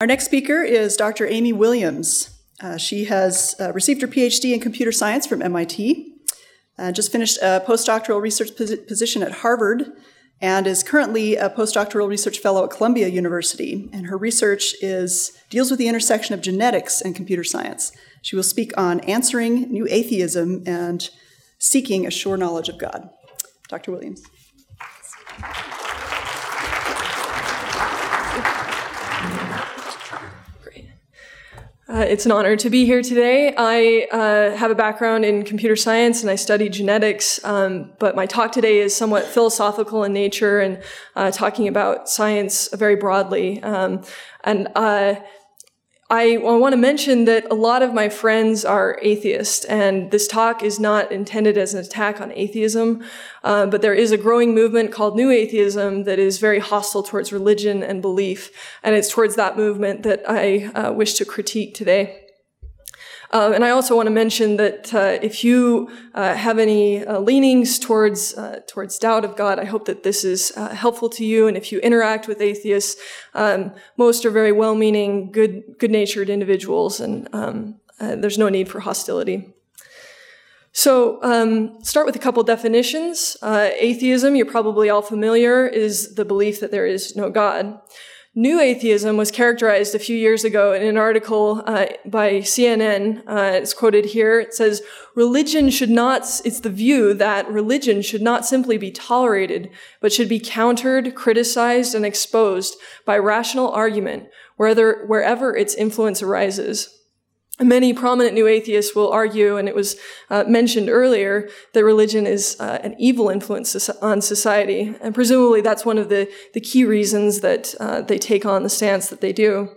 Our next speaker is Dr. Amy Williams. Uh, she has uh, received her PhD in computer science from MIT, uh, just finished a postdoctoral research posi- position at Harvard, and is currently a postdoctoral research fellow at Columbia University. And her research is deals with the intersection of genetics and computer science. She will speak on answering new atheism and seeking a sure knowledge of God. Dr. Williams. Uh, it's an honor to be here today. I uh, have a background in computer science and I study genetics, um, but my talk today is somewhat philosophical in nature and uh, talking about science very broadly. Um, and uh, I, I want to mention that a lot of my friends are atheists, and this talk is not intended as an attack on atheism, uh, but there is a growing movement called New Atheism that is very hostile towards religion and belief, and it's towards that movement that I uh, wish to critique today. Um, and I also want to mention that uh, if you uh, have any uh, leanings towards uh, towards doubt of God, I hope that this is uh, helpful to you. And if you interact with atheists, um, most are very well-meaning, good good-natured individuals, and um, there's no need for hostility. So, um, start with a couple definitions. atheism, you're probably all familiar, is the belief that there is no God. New atheism was characterized a few years ago in an article uh, by CNN. Uh, it's quoted here. It says, religion should not, it's the view that religion should not simply be tolerated, but should be countered, criticized, and exposed by rational argument wherever, wherever its influence arises. Many prominent new atheists will argue, and it was uh, mentioned earlier, that religion is uh, an evil influence on society. And presumably that's one of the, the key reasons that uh, they take on the stance that they do.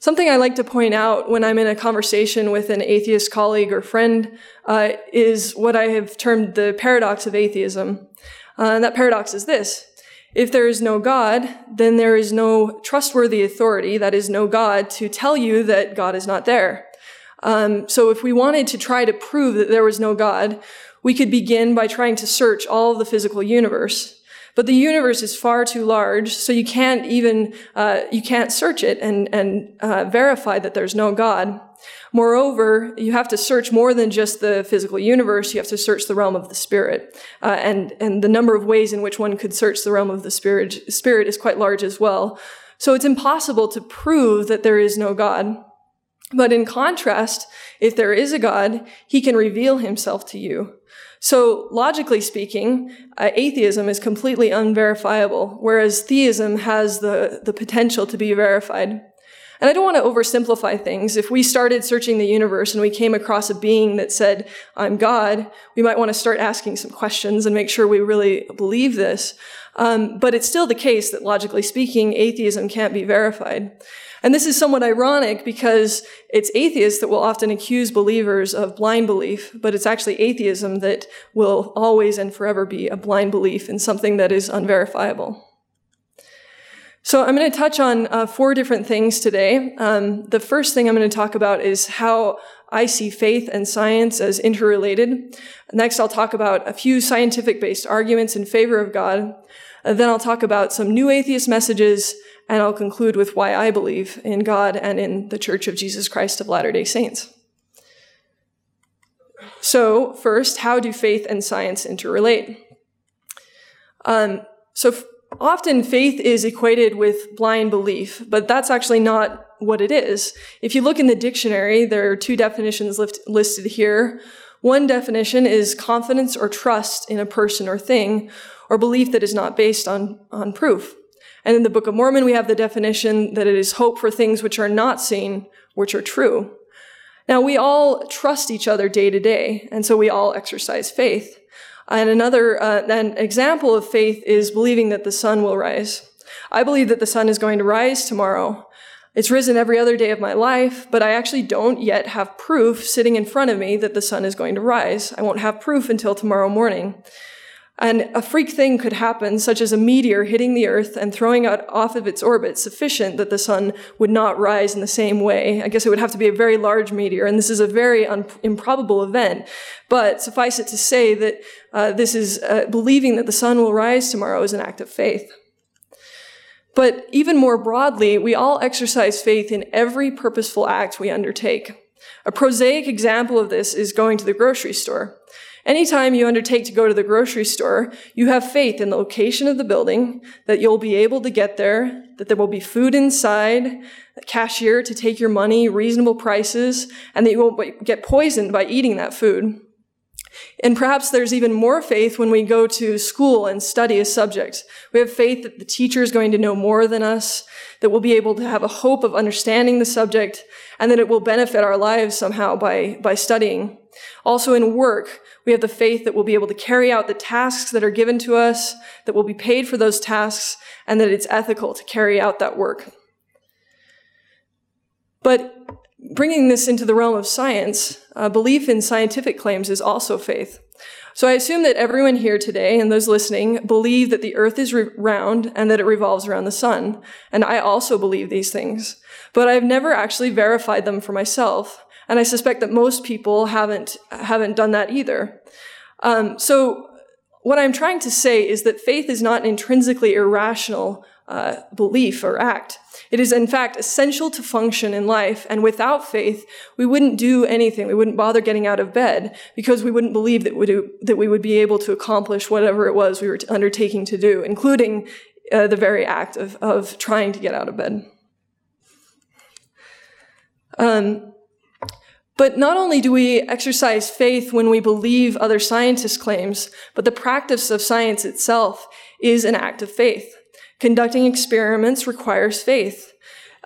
Something I like to point out when I'm in a conversation with an atheist colleague or friend uh, is what I have termed the paradox of atheism. Uh, and that paradox is this. If there is no God, then there is no trustworthy authority, that is, no God, to tell you that God is not there. Um, so if we wanted to try to prove that there was no God, we could begin by trying to search all of the physical universe. But the universe is far too large, so you can't even, uh, you can't search it and, and uh, verify that there's no God. Moreover, you have to search more than just the physical universe. You have to search the realm of the spirit. Uh, and, and the number of ways in which one could search the realm of the spirit, spirit is quite large as well. So it's impossible to prove that there is no God. But in contrast, if there is a God, he can reveal himself to you. So logically speaking, uh, atheism is completely unverifiable, whereas theism has the, the potential to be verified. And I don't want to oversimplify things. If we started searching the universe and we came across a being that said, I'm God, we might want to start asking some questions and make sure we really believe this. Um, but it's still the case that logically speaking, atheism can't be verified. And this is somewhat ironic because it's atheists that will often accuse believers of blind belief, but it's actually atheism that will always and forever be a blind belief in something that is unverifiable. So I'm going to touch on uh, four different things today. Um, the first thing I'm going to talk about is how I see faith and science as interrelated. Next, I'll talk about a few scientific based arguments in favor of God. And then I'll talk about some new atheist messages, and I'll conclude with why I believe in God and in the Church of Jesus Christ of Latter day Saints. So, first, how do faith and science interrelate? Um, so, often faith is equated with blind belief, but that's actually not what it is. If you look in the dictionary, there are two definitions listed here. One definition is confidence or trust in a person or thing, or belief that is not based on, on proof. And in the Book of Mormon, we have the definition that it is hope for things which are not seen, which are true. Now, we all trust each other day to day, and so we all exercise faith. And another, uh, an example of faith is believing that the sun will rise. I believe that the sun is going to rise tomorrow. It's risen every other day of my life, but I actually don't yet have proof sitting in front of me that the sun is going to rise. I won't have proof until tomorrow morning. And a freak thing could happen, such as a meteor hitting the Earth and throwing it off of its orbit sufficient that the sun would not rise in the same way. I guess it would have to be a very large meteor, and this is a very un- improbable event. But suffice it to say that uh, this is uh, believing that the sun will rise tomorrow is an act of faith. But even more broadly, we all exercise faith in every purposeful act we undertake. A prosaic example of this is going to the grocery store. Anytime you undertake to go to the grocery store, you have faith in the location of the building, that you'll be able to get there, that there will be food inside, a cashier to take your money, reasonable prices, and that you won't get poisoned by eating that food. And perhaps there's even more faith when we go to school and study a subject. We have faith that the teacher is going to know more than us, that we'll be able to have a hope of understanding the subject, and that it will benefit our lives somehow by, by studying. Also in work, we have the faith that we'll be able to carry out the tasks that are given to us, that we'll be paid for those tasks, and that it's ethical to carry out that work. But bringing this into the realm of science, uh, belief in scientific claims is also faith. So I assume that everyone here today and those listening believe that the earth is re- round and that it revolves around the sun. And I also believe these things. But I've never actually verified them for myself. And I suspect that most people haven't, haven't done that either. Um, so what I'm trying to say is that faith is not an intrinsically irrational uh, belief or act. It is, in fact, essential to function in life, and without faith, we wouldn't do anything. We wouldn't bother getting out of bed because we wouldn't believe that we, do, that we would be able to accomplish whatever it was we were undertaking to do, including uh, the very act of, of trying to get out of bed. Um, but not only do we exercise faith when we believe other scientists' claims, but the practice of science itself is an act of faith. Conducting experiments requires faith.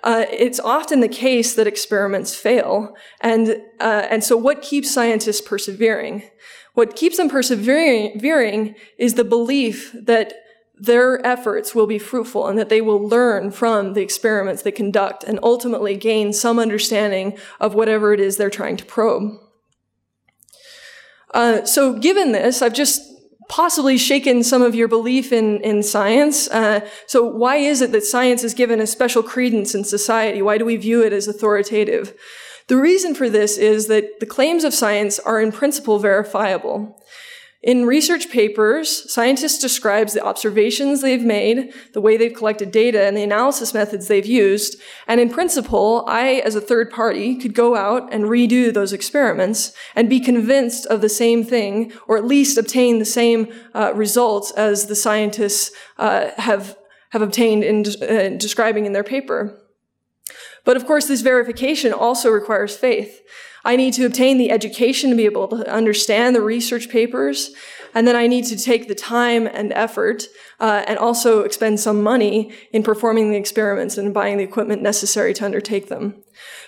Uh, it's often the case that experiments fail. And, uh, and so what keeps scientists persevering? What keeps them persevering is the belief that their efforts will be fruitful and that they will learn from the experiments they conduct and ultimately gain some understanding of whatever it is they're trying to probe. Uh, so given this, I've just possibly shaken some of your belief in, in science. Uh, so why is it that science is given a special credence in society? Why do we view it as authoritative? The reason for this is that the claims of science are in principle verifiable. In research papers, scientists describe the observations they've made, the way they've collected data, and the analysis methods they've used. And in principle, I, as a third party, could go out and redo those experiments and be convinced of the same thing, or at least obtain the same uh, results as the scientists uh, have have obtained in uh, describing in their paper. But of course, this verification also requires faith. I need to obtain the education to be able to understand the research papers. And then I need to take the time and effort uh, and also expend some money in performing the experiments and buying the equipment necessary to undertake them.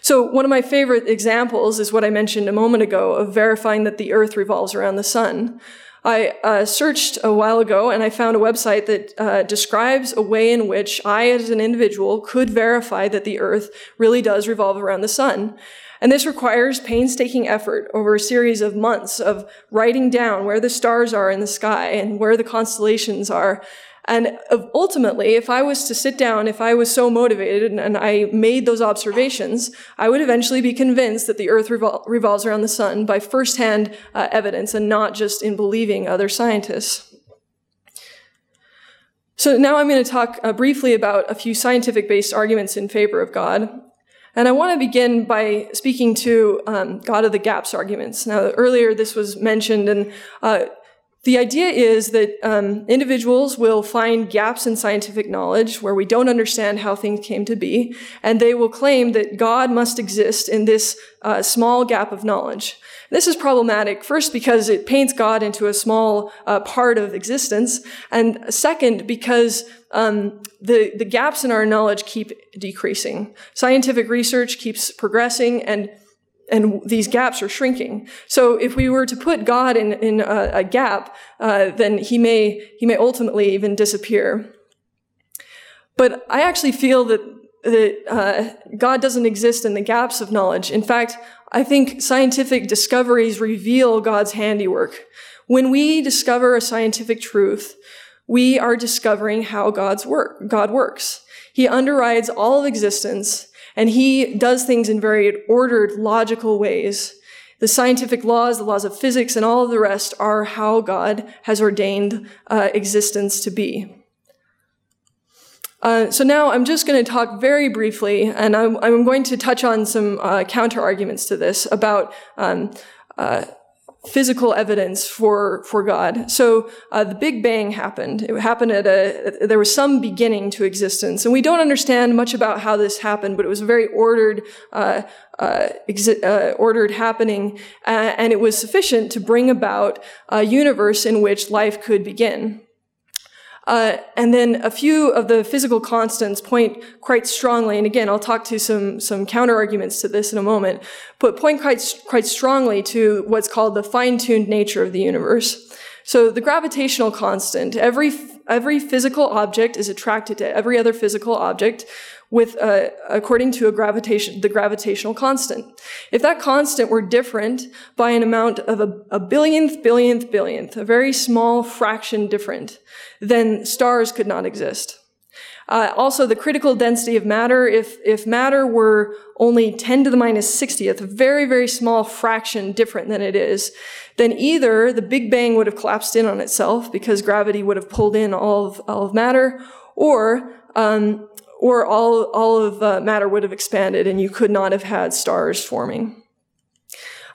So one of my favorite examples is what I mentioned a moment ago of verifying that the earth revolves around the sun. I uh, searched a while ago and I found a website that uh, describes a way in which I, as an individual, could verify that the earth really does revolve around the sun. And this requires painstaking effort over a series of months of writing down where the stars are in the sky and where the constellations are. And ultimately, if I was to sit down, if I was so motivated and I made those observations, I would eventually be convinced that the earth revol- revolves around the sun by firsthand uh, evidence and not just in believing other scientists. So now I'm going to talk uh, briefly about a few scientific based arguments in favor of God. And I want to begin by speaking to um, God of the gaps arguments. Now, earlier this was mentioned, and uh, the idea is that um, individuals will find gaps in scientific knowledge where we don't understand how things came to be, and they will claim that God must exist in this uh, small gap of knowledge. This is problematic, first because it paints God into a small uh, part of existence, and second because um, the, the gaps in our knowledge keep decreasing. Scientific research keeps progressing, and and these gaps are shrinking. So if we were to put God in, in a, a gap, uh, then he may, he may ultimately even disappear. But I actually feel that, that uh, God doesn't exist in the gaps of knowledge. In fact, I think scientific discoveries reveal God's handiwork. When we discover a scientific truth, we are discovering how God's work, God works. He underrides all of existence and he does things in very ordered, logical ways. The scientific laws, the laws of physics, and all of the rest are how God has ordained uh, existence to be. Uh, so now I'm just going to talk very briefly, and I'm, I'm going to touch on some uh, counter arguments to this about um, uh, physical evidence for for God. So uh, the Big Bang happened. It happened at a there was some beginning to existence, and we don't understand much about how this happened, but it was a very ordered. Uh, uh, exi- uh, ordered happening, and it was sufficient to bring about a universe in which life could begin. Uh, and then a few of the physical constants point quite strongly, and again, I'll talk to some, some counter arguments to this in a moment, but point quite, quite strongly to what's called the fine-tuned nature of the universe. So the gravitational constant, every, every physical object is attracted to every other physical object with, uh, according to a gravitation, the gravitational constant. If that constant were different by an amount of a, a billionth, billionth, billionth, a very small fraction different, then stars could not exist. Uh, also, the critical density of matter, if, if matter were only 10 to the minus 60th, a very, very small fraction different than it is, then either the Big Bang would have collapsed in on itself because gravity would have pulled in all of, all of matter, or, um, or all, all of uh, matter would have expanded and you could not have had stars forming.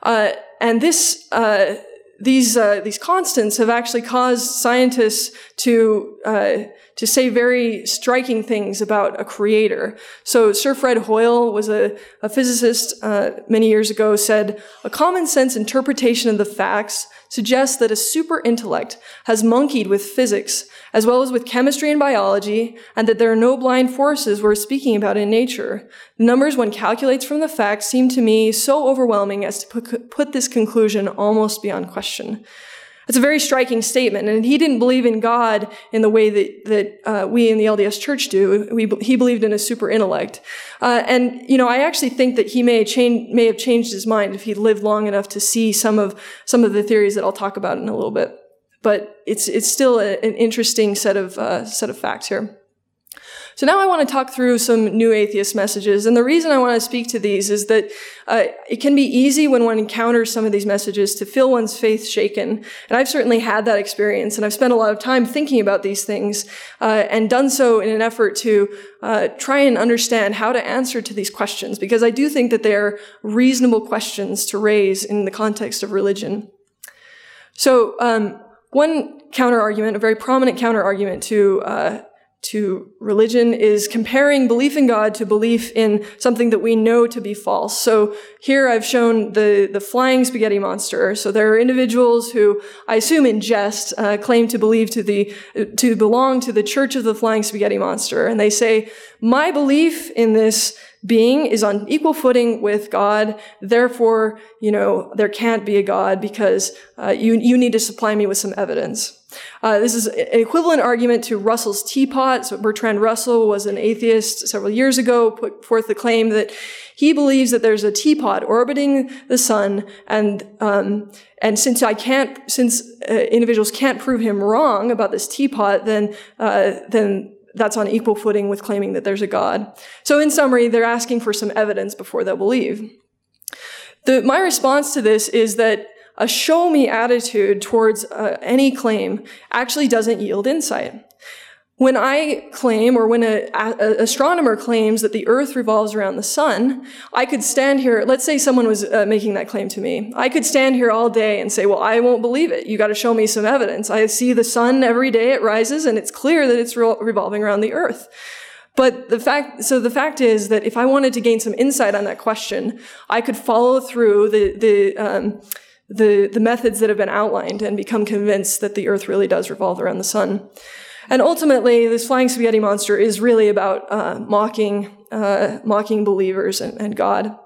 Uh, and this, uh, these uh, these constants have actually caused scientists to uh, to say very striking things about a creator. So Sir Fred Hoyle was a, a physicist uh, many years ago. Said a common sense interpretation of the facts suggests that a super intellect has monkeyed with physics as well as with chemistry and biology, and that there are no blind forces we're speaking about in nature. The numbers one calculates from the facts seem to me so overwhelming as to put, put this conclusion almost beyond question. It's a very striking statement, and he didn't believe in God in the way that that uh, we in the LDS Church do. We, he believed in a super intellect, uh, and you know, I actually think that he may change, may have changed his mind if he lived long enough to see some of some of the theories that I'll talk about in a little bit but it's it's still a, an interesting set of uh, set of facts here. So now I want to talk through some new atheist messages, and the reason I want to speak to these is that uh, it can be easy when one encounters some of these messages to feel one's faith shaken, and I've certainly had that experience, and I've spent a lot of time thinking about these things, uh, and done so in an effort to uh, try and understand how to answer to these questions, because I do think that they are reasonable questions to raise in the context of religion. So. Um, one counter argument, a very prominent counter argument to uh, to religion is comparing belief in God to belief in something that we know to be false. So here I've shown the, the flying spaghetti monster. So there are individuals who I assume in jest uh, claim to believe to the to belong to the Church of the Flying Spaghetti Monster, and they say my belief in this being is on equal footing with God. Therefore, you know, there can't be a God because uh, you, you need to supply me with some evidence. Uh, this is an equivalent argument to Russell's teapot. So Bertrand Russell was an atheist several years ago, put forth the claim that he believes that there's a teapot orbiting the sun, and um, and since I can't, since uh, individuals can't prove him wrong about this teapot, then uh, then that's on equal footing with claiming that there's a God. So in summary, they're asking for some evidence before they'll believe. The, my response to this is that a show me attitude towards uh, any claim actually doesn't yield insight. When I claim, or when an astronomer claims that the Earth revolves around the sun, I could stand here. Let's say someone was uh, making that claim to me. I could stand here all day and say, "Well, I won't believe it. You got to show me some evidence. I see the sun every day; it rises, and it's clear that it's re- revolving around the Earth." But the fact, so the fact is that if I wanted to gain some insight on that question, I could follow through the the um, the, the methods that have been outlined and become convinced that the Earth really does revolve around the sun. And ultimately, this flying spaghetti monster is really about uh, mocking, uh, mocking believers and, and, God,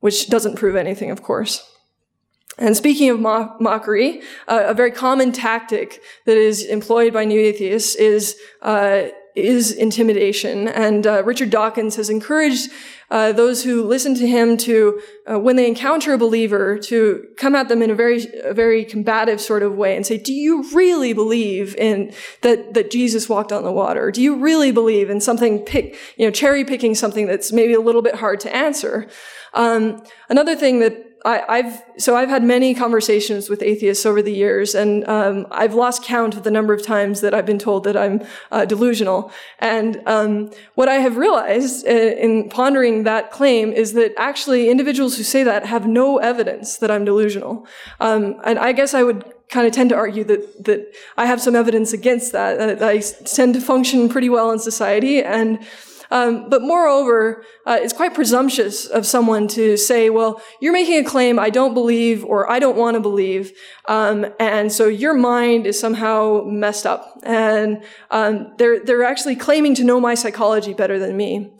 which doesn't prove anything, of course. And speaking of mo- mockery, uh, a very common tactic that is employed by new atheists is uh, is intimidation. And uh, Richard Dawkins has encouraged uh, those who listen to him to, uh, when they encounter a believer, to come at them in a very, a very combative sort of way and say, "Do you really believe in that that Jesus walked on the water? Do you really believe in something pick, you know, cherry picking something that's maybe a little bit hard to answer?" Um, another thing that I, have so I've had many conversations with atheists over the years, and um, I've lost count of the number of times that I've been told that I'm uh, delusional. And um, what I have realized in, uh, in pondering that claim is that actually individuals who say that have no evidence that I'm delusional. Um, and I guess I would kind of tend to argue that that I have some evidence against that. That I tend to function pretty well in society and. Um, but moreover, uh, it's quite presumptuous of someone to say, well, you're making a claim I don't believe or I don't want to believe. Um, and so your mind is somehow messed up. And um, they're, they're actually claiming to know my psychology better than me.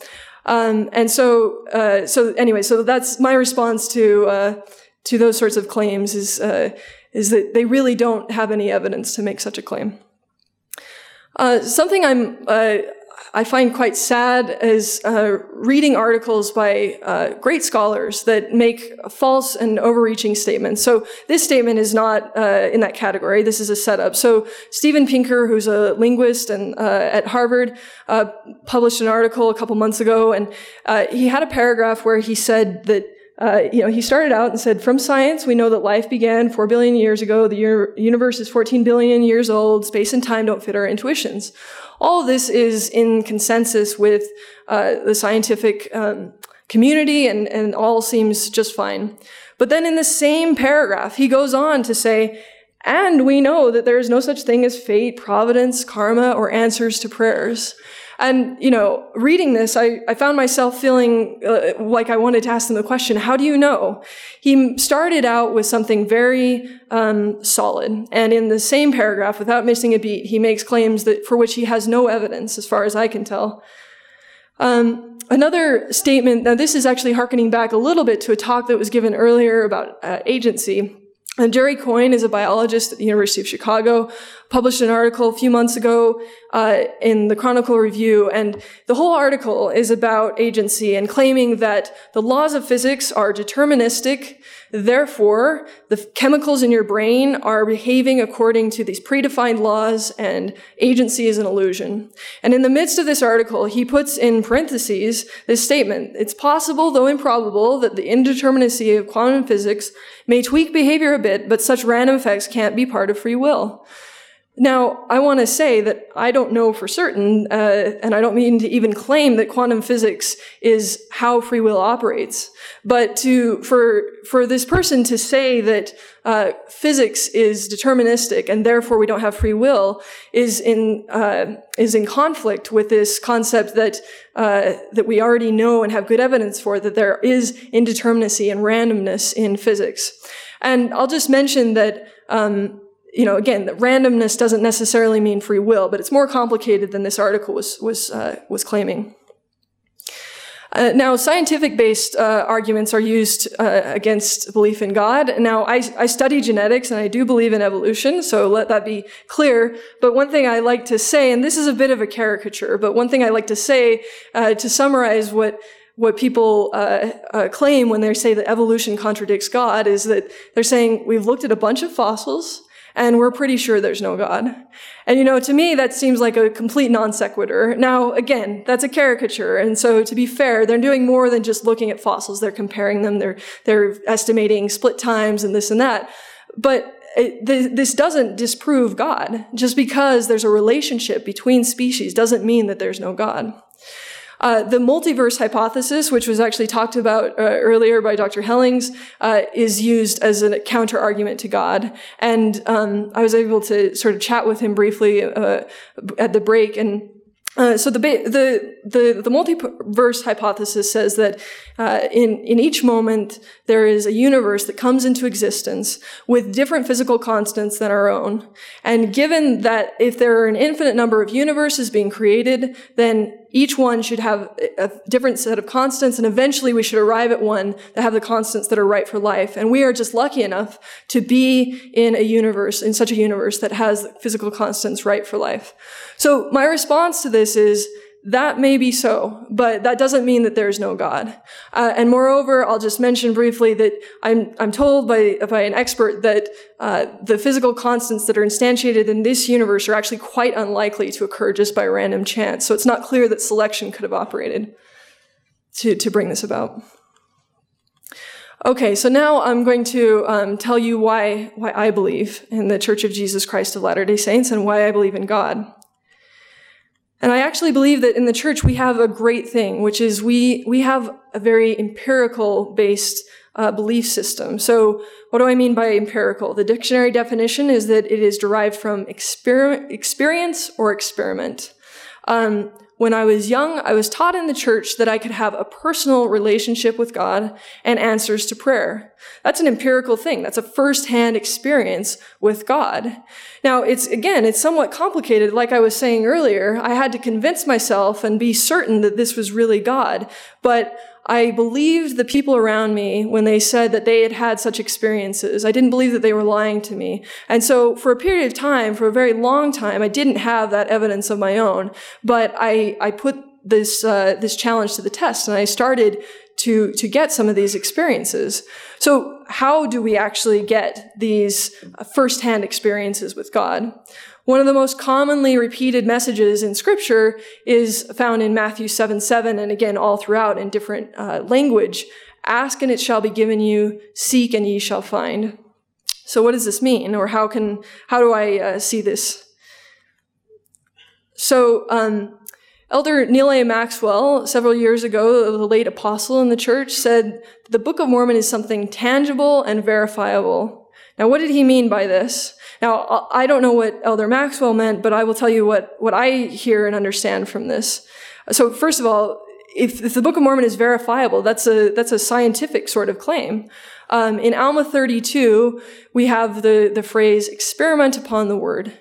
Um, and so, uh, so anyway, so that's my response to, uh, to those sorts of claims is, uh, is that they really don't have any evidence to make such a claim. Uh, something I'm uh, I find quite sad is uh, reading articles by uh, great scholars that make false and overreaching statements. So this statement is not uh, in that category. This is a setup. So Steven Pinker, who's a linguist and uh, at Harvard, uh, published an article a couple months ago, and uh, he had a paragraph where he said that uh, you know, he started out and said, from science, we know that life began 4 billion years ago. The universe is 14 billion years old. Space and time don't fit our intuitions. All this is in consensus with uh, the scientific um, community and, and all seems just fine. But then in the same paragraph, he goes on to say, and we know that there is no such thing as fate, providence, karma, or answers to prayers. And, you know, reading this, I, I found myself feeling uh, like I wanted to ask them the question, how do you know? He started out with something very um, solid. And in the same paragraph, without missing a beat, he makes claims that for which he has no evidence, as far as I can tell. Um, another statement, now this is actually harkening back a little bit to a talk that was given earlier about uh, agency. And Jerry Coyne is a biologist at the University of Chicago, published an article a few months ago uh, in the Chronicle Review, and the whole article is about agency and claiming that the laws of physics are deterministic, therefore the chemicals in your brain are behaving according to these predefined laws, and agency is an illusion. And in the midst of this article, he puts in parentheses this statement, it's possible, though improbable, that the indeterminacy of quantum physics may tweak behavior a bit, but such random effects can't be part of free will. Now, I want to say that I don't know for certain, uh, and I don't mean to even claim that quantum physics is how free will operates. But to for for this person to say that uh, physics is deterministic and therefore we don't have free will is in uh, is in conflict with this concept that uh, that we already know and have good evidence for that there is indeterminacy and randomness in physics. And I'll just mention that. Um, you know, again, randomness doesn't necessarily mean free will, but it's more complicated than this article was was uh, was claiming. Uh, now, scientific-based uh, arguments are used uh, against belief in God. Now, I, I, study genetics and I do believe in evolution, so let that be clear. But one thing I like to say, and this is a bit of a caricature, but one thing I like to say uh, to summarize what what people uh, uh, claim when they say that evolution contradicts God is that they're saying we've looked at a bunch of fossils and we're pretty sure there's no God. And you know, to me, that seems like a complete non sequitur. Now, again, that's a caricature. And so to be fair, they're doing more than just looking at fossils. They're comparing them. They're, they're estimating split times and this and that. But it, this doesn't disprove God. Just because there's a relationship between species doesn't mean that there's no God. Uh, the multiverse hypothesis, which was actually talked about uh, earlier by Dr. Hellings, uh, is used as a counter argument to God. And um, I was able to sort of chat with him briefly uh, at the break and uh, so the, the, the, the, multiverse hypothesis says that uh, in, in each moment there is a universe that comes into existence with different physical constants than our own. And given that if there are an infinite number of universes being created, then each one should have a different set of constants, and eventually we should arrive at one that have the constants that are right for life. And we are just lucky enough to be in a universe, in such a universe that has physical constants right for life. So my response to this is, that may be so, but that doesn't mean that there is no God. Uh, and moreover, I'll just mention briefly that I'm, I'm told by, by an expert that uh, the physical constants that are instantiated in this universe are actually quite unlikely to occur just by random chance. So it's not clear that selection could have operated to, to bring this about. Okay, so now I'm going to um, tell you why why I believe in the Church of Jesus Christ of Latter Day Saints and why I believe in God. And I actually believe that in the church we have a great thing, which is we we have a very empirical based uh, belief system. So, what do I mean by empirical? The dictionary definition is that it is derived from exper- experience or experiment. Um, when I was young, I was taught in the church that I could have a personal relationship with God and answers to prayer. That's an empirical thing. That's a firsthand experience with God. Now, it's, again, it's somewhat complicated. Like I was saying earlier, I had to convince myself and be certain that this was really God. But I believed the people around me when they said that they had had such experiences. I didn't believe that they were lying to me. And so for a period of time, for a very long time, I didn't have that evidence of my own, but I, I put this, uh, this challenge to the test and I started to, to get some of these experiences. So how do we actually get these firsthand experiences with God? One of the most commonly repeated messages in scripture is found in Matthew 7 7, and again, all throughout in different uh, language. Ask and it shall be given you, seek and ye shall find. So what does this mean? Or how can, how do I uh, see this? So, um, Elder Neal A. Maxwell, several years ago, the late apostle in the church, said the Book of Mormon is something tangible and verifiable. Now, what did he mean by this? Now, I don't know what Elder Maxwell meant, but I will tell you what, what I hear and understand from this. So, first of all, if, if the Book of Mormon is verifiable, that's a, that's a scientific sort of claim. Um, in Alma 32, we have the, the phrase, experiment upon the word.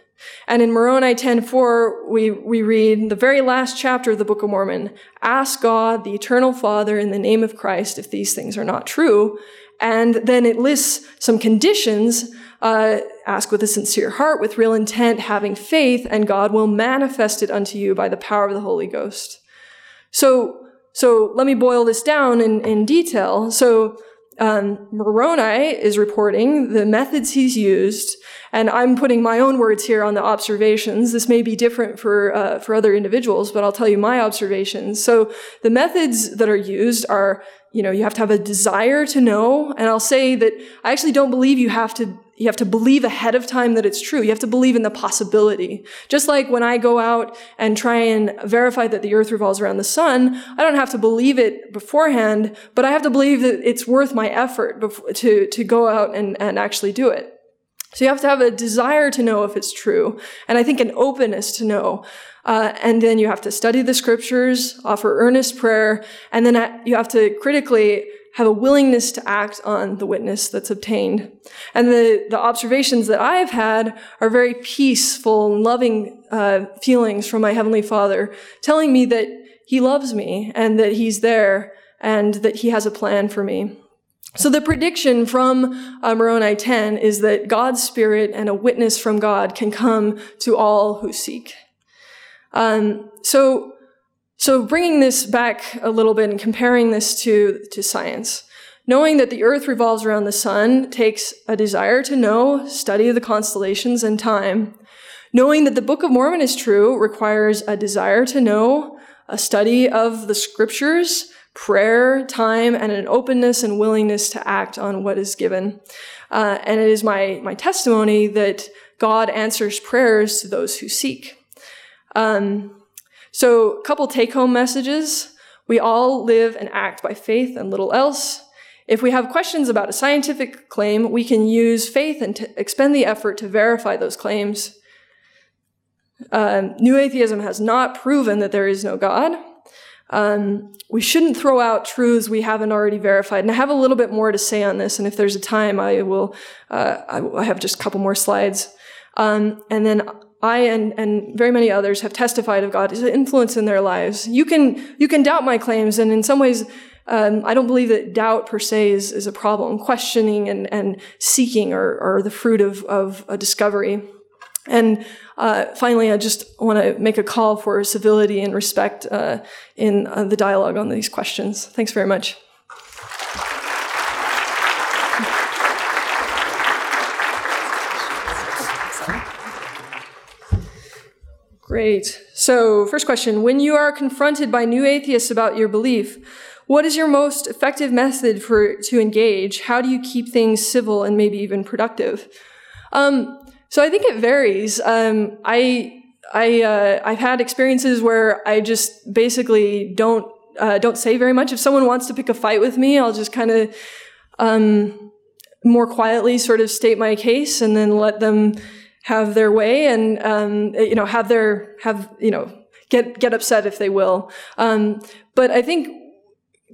And in Moroni 10:4, we, we read the very last chapter of the Book of Mormon, ask God, the eternal Father, in the name of Christ, if these things are not true. And then it lists some conditions uh, ask with a sincere heart, with real intent, having faith, and God will manifest it unto you by the power of the Holy Ghost. So, so let me boil this down in, in detail. So, um, Moroni is reporting the methods he's used, and I'm putting my own words here on the observations. This may be different for uh, for other individuals, but I'll tell you my observations. So the methods that are used are, you know, you have to have a desire to know, and I'll say that I actually don't believe you have to you have to believe ahead of time that it's true. You have to believe in the possibility. Just like when I go out and try and verify that the earth revolves around the sun, I don't have to believe it beforehand, but I have to believe that it's worth my effort to, to go out and, and actually do it. So you have to have a desire to know if it's true, and I think an openness to know. Uh, and then you have to study the scriptures, offer earnest prayer, and then you have to critically have a willingness to act on the witness that's obtained. And the, the observations that I've had are very peaceful and loving uh, feelings from my Heavenly Father, telling me that He loves me and that He's there and that He has a plan for me. So the prediction from uh, Moroni 10 is that God's Spirit and a witness from God can come to all who seek. Um, so so bringing this back a little bit and comparing this to, to science, knowing that the earth revolves around the sun takes a desire to know, study the constellations and time. Knowing that the Book of Mormon is true requires a desire to know, a study of the scriptures, prayer, time, and an openness and willingness to act on what is given. Uh, and it is my, my testimony that God answers prayers to those who seek. Um, so, a couple take home messages. We all live and act by faith and little else. If we have questions about a scientific claim, we can use faith and expend the effort to verify those claims. Um, new atheism has not proven that there is no God. Um, we shouldn't throw out truths we haven't already verified. And I have a little bit more to say on this, and if there's a time, I will. Uh, I have just a couple more slides. Um, and then I and, and very many others have testified of God's influence in their lives. You can, you can doubt my claims, and in some ways, um, I don't believe that doubt per se is, is a problem. Questioning and, and seeking are, are the fruit of, of a discovery. And uh, finally, I just want to make a call for civility and respect uh, in uh, the dialogue on these questions. Thanks very much. Great. So, first question When you are confronted by new atheists about your belief, what is your most effective method for to engage? How do you keep things civil and maybe even productive? Um, so I think it varies. Um, I I uh, I've had experiences where I just basically don't uh, don't say very much. If someone wants to pick a fight with me, I'll just kind of um, more quietly sort of state my case and then let them have their way and um, you know have their have you know get get upset if they will. Um, but I think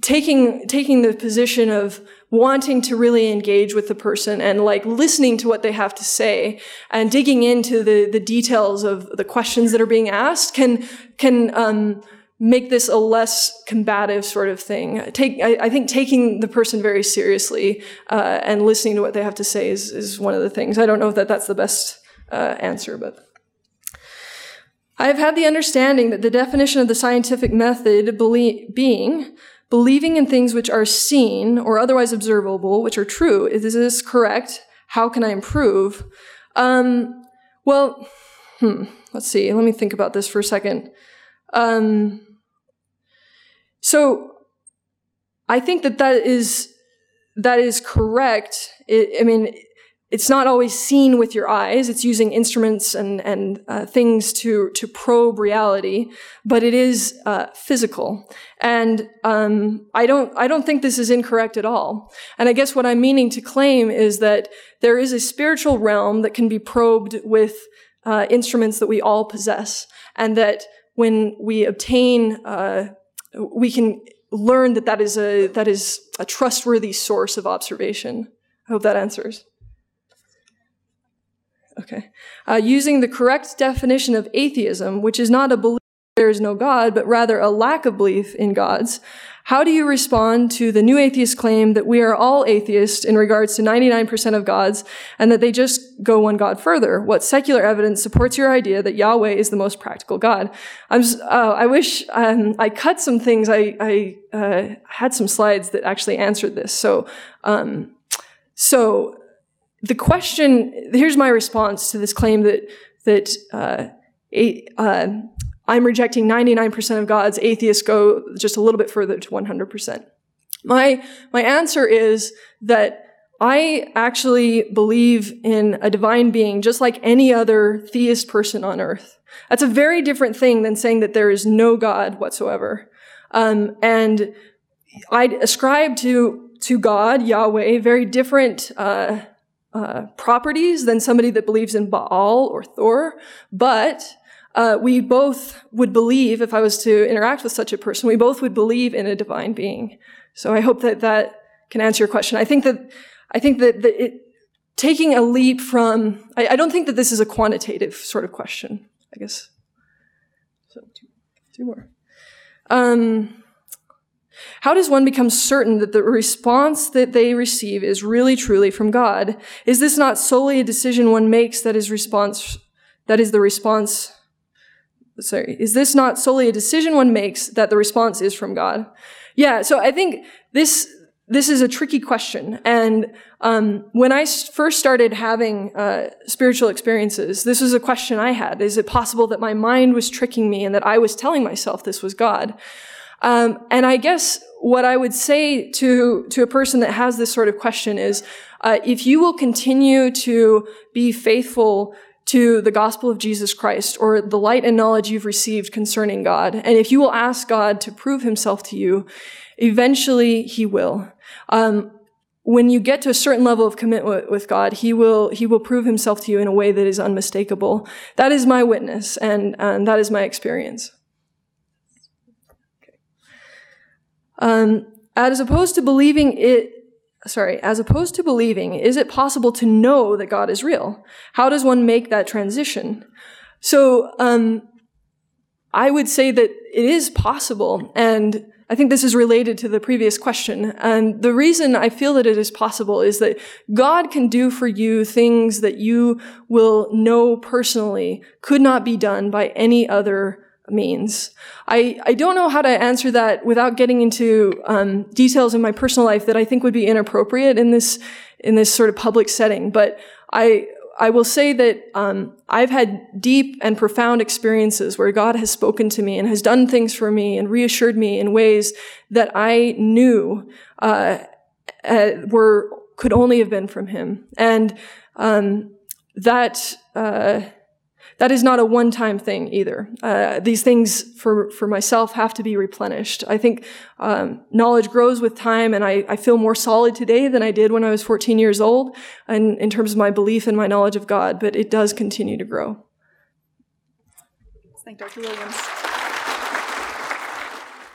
taking taking the position of wanting to really engage with the person and like listening to what they have to say and digging into the the details of the questions that are being asked can can um, make this a less combative sort of thing. Take, I, I think taking the person very seriously uh, and listening to what they have to say is, is one of the things. I don't know if that that's the best uh, answer, but. I have had the understanding that the definition of the scientific method being believing in things which are seen or otherwise observable, which are true. Is this correct? How can I improve? Um, well, hmm, let's see. Let me think about this for a second. Um, so I think that that is that is correct. It, I mean, it's not always seen with your eyes. It's using instruments and and uh, things to to probe reality, but it is uh, physical. And um, I don't I don't think this is incorrect at all. And I guess what I'm meaning to claim is that there is a spiritual realm that can be probed with uh, instruments that we all possess, and that when we obtain, uh, we can learn that that is a that is a trustworthy source of observation. I hope that answers. Okay. Uh, using the correct definition of atheism, which is not a belief there is no God, but rather a lack of belief in gods, how do you respond to the new atheist claim that we are all atheists in regards to 99% of gods and that they just go one God further? What secular evidence supports your idea that Yahweh is the most practical God? I'm, uh, I wish um, I cut some things. I, I uh, had some slides that actually answered this. So, um, so the question here's my response to this claim that that uh, uh, I'm rejecting 99% of gods. Atheists go just a little bit further to 100%. My my answer is that I actually believe in a divine being just like any other theist person on earth. That's a very different thing than saying that there is no God whatsoever. Um, and I ascribe to to God, Yahweh, very different uh, uh, properties than somebody that believes in Baal or Thor, but uh, we both would believe, if I was to interact with such a person, we both would believe in a divine being. So I hope that that can answer your question. I think that I think that, that it, taking a leap from I, I, don't think that this is a quantitative sort of question. I guess. So two, two more. Um, how does one become certain that the response that they receive is really truly from God? Is this not solely a decision one makes that is response, that is the response, sorry, is this not solely a decision one makes that the response is from God? Yeah, so I think this, this is a tricky question. And um, when I first started having uh, spiritual experiences, this was a question I had. Is it possible that my mind was tricking me and that I was telling myself this was God? Um, and I guess what I would say to, to a person that has this sort of question is, uh, if you will continue to be faithful to the gospel of Jesus Christ or the light and knowledge you've received concerning God, and if you will ask God to prove himself to you, eventually he will. Um, when you get to a certain level of commitment with God, He will He will prove Himself to you in a way that is unmistakable. That is my witness, and, and that is my experience. Um, as opposed to believing it, sorry, as opposed to believing, is it possible to know that God is real? How does one make that transition? So, um, I would say that it is possible, and I think this is related to the previous question. And the reason I feel that it is possible is that God can do for you things that you will know personally could not be done by any other means. I, I don't know how to answer that without getting into um, details in my personal life that I think would be inappropriate in this in this sort of public setting. But I I will say that um, I've had deep and profound experiences where God has spoken to me and has done things for me and reassured me in ways that I knew uh, uh, were could only have been from Him, and um, that uh, that is not a one-time thing either. Uh, these things for for myself have to be replenished. I think um, knowledge grows with time, and I, I, feel more solid today than I did when I was 14 years old, and in terms of my belief and my knowledge of God. But it does continue to grow. Thank Dr. Williams.